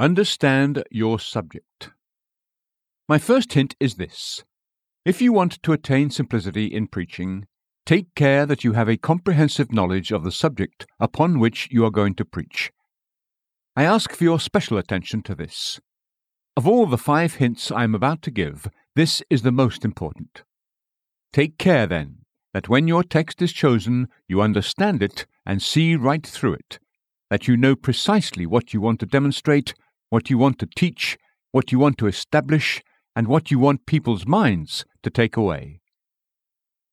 Understand your subject. My first hint is this. If you want to attain simplicity in preaching, take care that you have a comprehensive knowledge of the subject upon which you are going to preach. I ask for your special attention to this. Of all the five hints I am about to give, this is the most important. Take care, then, that when your text is chosen, you understand it and see right through it, that you know precisely what you want to demonstrate, what you want to teach, what you want to establish, and what you want people's minds to take away.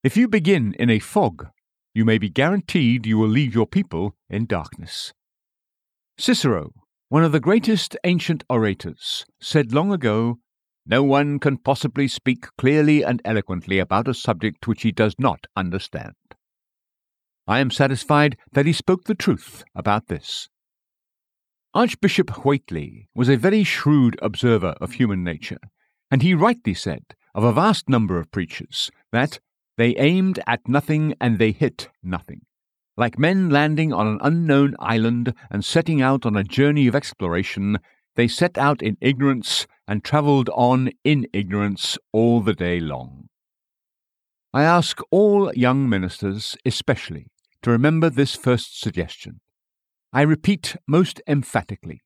If you begin in a fog, you may be guaranteed you will leave your people in darkness. Cicero, one of the greatest ancient orators, said long ago, No one can possibly speak clearly and eloquently about a subject which he does not understand. I am satisfied that he spoke the truth about this. Archbishop Whately was a very shrewd observer of human nature, and he rightly said of a vast number of preachers that they aimed at nothing and they hit nothing. Like men landing on an unknown island and setting out on a journey of exploration, they set out in ignorance and travelled on in ignorance all the day long. I ask all young ministers, especially, to remember this first suggestion. I repeat most emphatically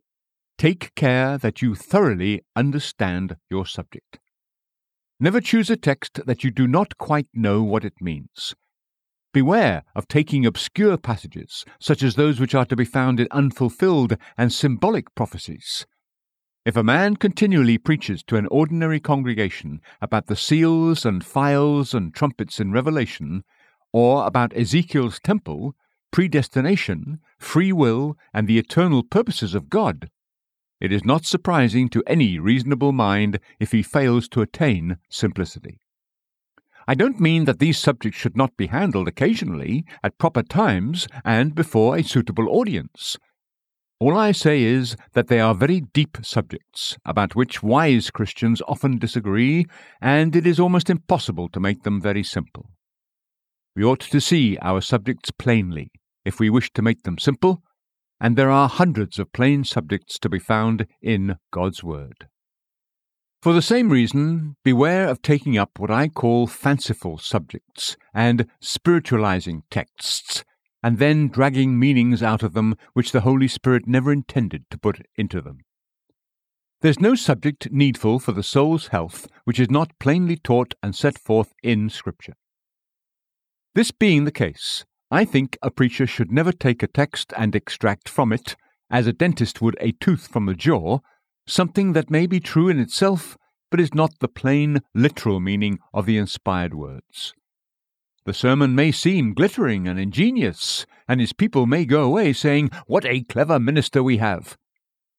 take care that you thoroughly understand your subject. Never choose a text that you do not quite know what it means. Beware of taking obscure passages, such as those which are to be found in unfulfilled and symbolic prophecies. If a man continually preaches to an ordinary congregation about the seals and phials and trumpets in Revelation, or about Ezekiel's temple, predestination, free will, and the eternal purposes of God, it is not surprising to any reasonable mind if he fails to attain simplicity. I don't mean that these subjects should not be handled occasionally, at proper times, and before a suitable audience. All I say is that they are very deep subjects, about which wise Christians often disagree, and it is almost impossible to make them very simple. We ought to see our subjects plainly, if we wish to make them simple, and there are hundreds of plain subjects to be found in God's Word. For the same reason, beware of taking up what I call fanciful subjects and spiritualizing texts, and then dragging meanings out of them which the Holy Spirit never intended to put into them. There's no subject needful for the soul's health which is not plainly taught and set forth in Scripture. This being the case, I think a preacher should never take a text and extract from it, as a dentist would a tooth from a jaw, something that may be true in itself, but is not the plain, literal meaning of the inspired words. The sermon may seem glittering and ingenious, and his people may go away saying, What a clever minister we have!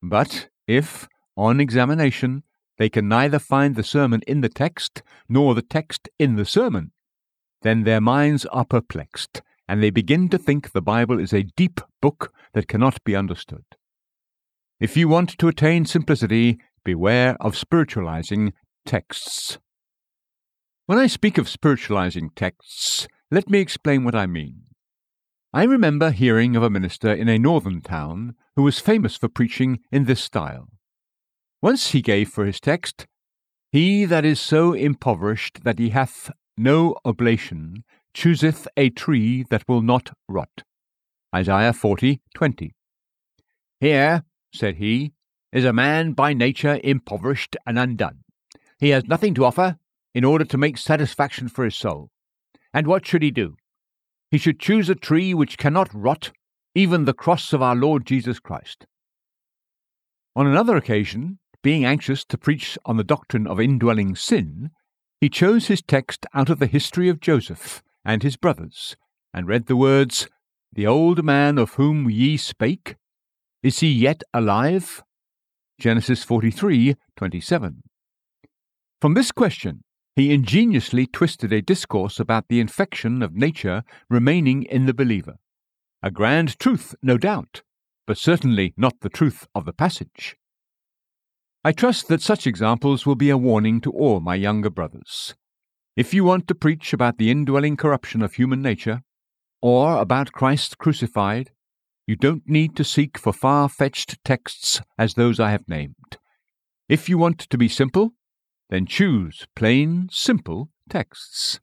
But if, on examination, they can neither find the sermon in the text nor the text in the sermon, then their minds are perplexed, and they begin to think the Bible is a deep book that cannot be understood. If you want to attain simplicity, beware of spiritualizing texts. When I speak of spiritualizing texts, let me explain what I mean. I remember hearing of a minister in a northern town who was famous for preaching in this style. Once he gave for his text, He that is so impoverished that he hath no oblation chooseth a tree that will not rot. Isaiah 40:20. Here, said he, is a man by nature impoverished and undone. He has nothing to offer in order to make satisfaction for his soul. And what should he do? He should choose a tree which cannot rot, even the cross of our Lord Jesus Christ. On another occasion, being anxious to preach on the doctrine of indwelling sin, he chose his text out of the history of Joseph and his brothers, and read the words, The old man of whom ye spake, is he yet alive? Genesis 43 27. From this question, he ingeniously twisted a discourse about the infection of nature remaining in the believer. A grand truth, no doubt, but certainly not the truth of the passage. I trust that such examples will be a warning to all my younger brothers. If you want to preach about the indwelling corruption of human nature, or about Christ crucified, You don't need to seek for far fetched texts as those I have named. If you want to be simple, then choose plain, simple texts.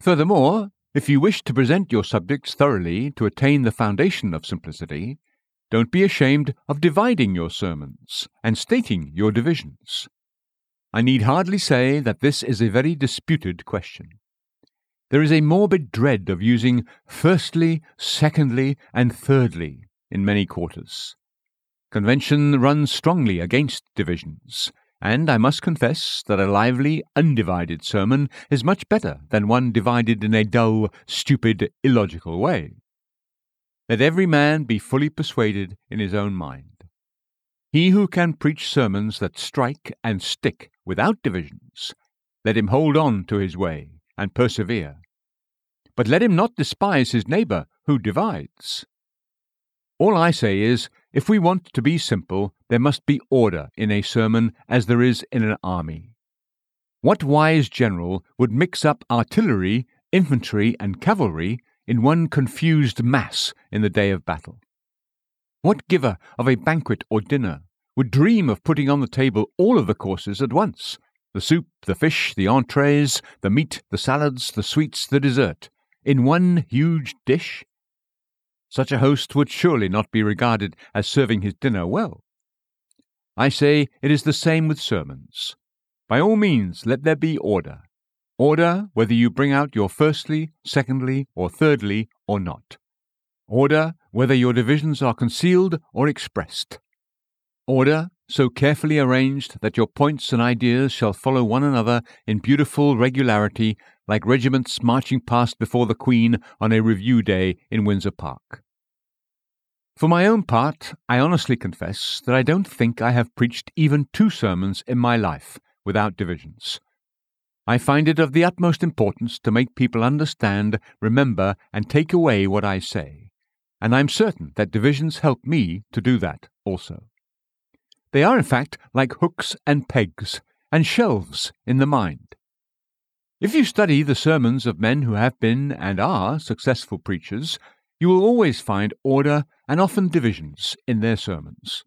Furthermore, if you wish to present your subjects thoroughly to attain the foundation of simplicity, don't be ashamed of dividing your sermons and stating your divisions. I need hardly say that this is a very disputed question. There is a morbid dread of using firstly, secondly, and thirdly in many quarters. Convention runs strongly against divisions, and I must confess that a lively, undivided sermon is much better than one divided in a dull, stupid, illogical way. Let every man be fully persuaded in his own mind. He who can preach sermons that strike and stick without divisions, let him hold on to his way and persevere. But let him not despise his neighbour who divides. All I say is, if we want to be simple, there must be order in a sermon as there is in an army. What wise general would mix up artillery, infantry, and cavalry in one confused mass in the day of battle? What giver of a banquet or dinner would dream of putting on the table all of the courses at once the soup, the fish, the entrees, the meat, the salads, the sweets, the dessert in one huge dish? Such a host would surely not be regarded as serving his dinner well. I say it is the same with sermons. By all means, let there be order. Order whether you bring out your firstly, secondly, or thirdly, or not. Order whether your divisions are concealed or expressed. Order so carefully arranged that your points and ideas shall follow one another in beautiful regularity, like regiments marching past before the Queen on a review day in Windsor Park. For my own part, I honestly confess that I don't think I have preached even two sermons in my life without divisions. I find it of the utmost importance to make people understand, remember, and take away what I say, and I am certain that divisions help me to do that also. They are, in fact, like hooks and pegs and shelves in the mind. If you study the sermons of men who have been and are successful preachers, you will always find order and often divisions in their sermons.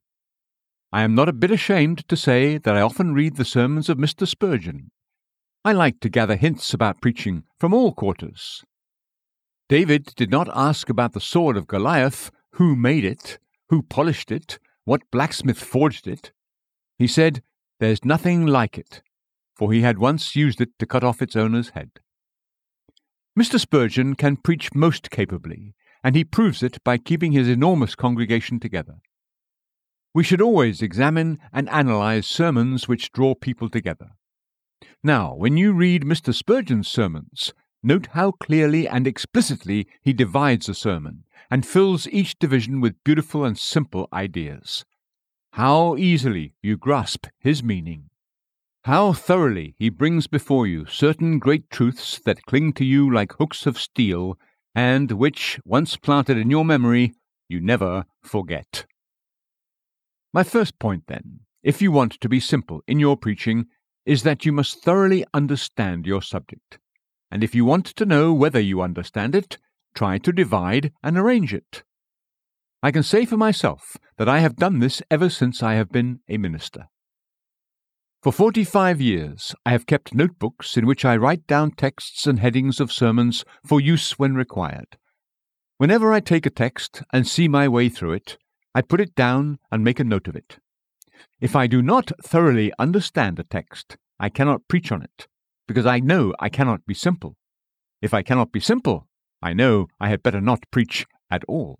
I am not a bit ashamed to say that I often read the sermons of Mr. Spurgeon. I like to gather hints about preaching from all quarters. David did not ask about the sword of Goliath, who made it, who polished it, what blacksmith forged it. He said, There's nothing like it, for he had once used it to cut off its owner's head. Mr. Spurgeon can preach most capably, and he proves it by keeping his enormous congregation together. We should always examine and analyze sermons which draw people together. Now, when you read Mr. Spurgeon's sermons, note how clearly and explicitly he divides a sermon and fills each division with beautiful and simple ideas. How easily you grasp his meaning. How thoroughly he brings before you certain great truths that cling to you like hooks of steel and which, once planted in your memory, you never forget. My first point, then, if you want to be simple in your preaching, is that you must thoroughly understand your subject. And if you want to know whether you understand it, try to divide and arrange it. I can say for myself that I have done this ever since I have been a minister. For forty five years, I have kept notebooks in which I write down texts and headings of sermons for use when required. Whenever I take a text and see my way through it, I put it down and make a note of it. If I do not thoroughly understand a text, I cannot preach on it, because I know I cannot be simple. If I cannot be simple, I know I had better not preach at all.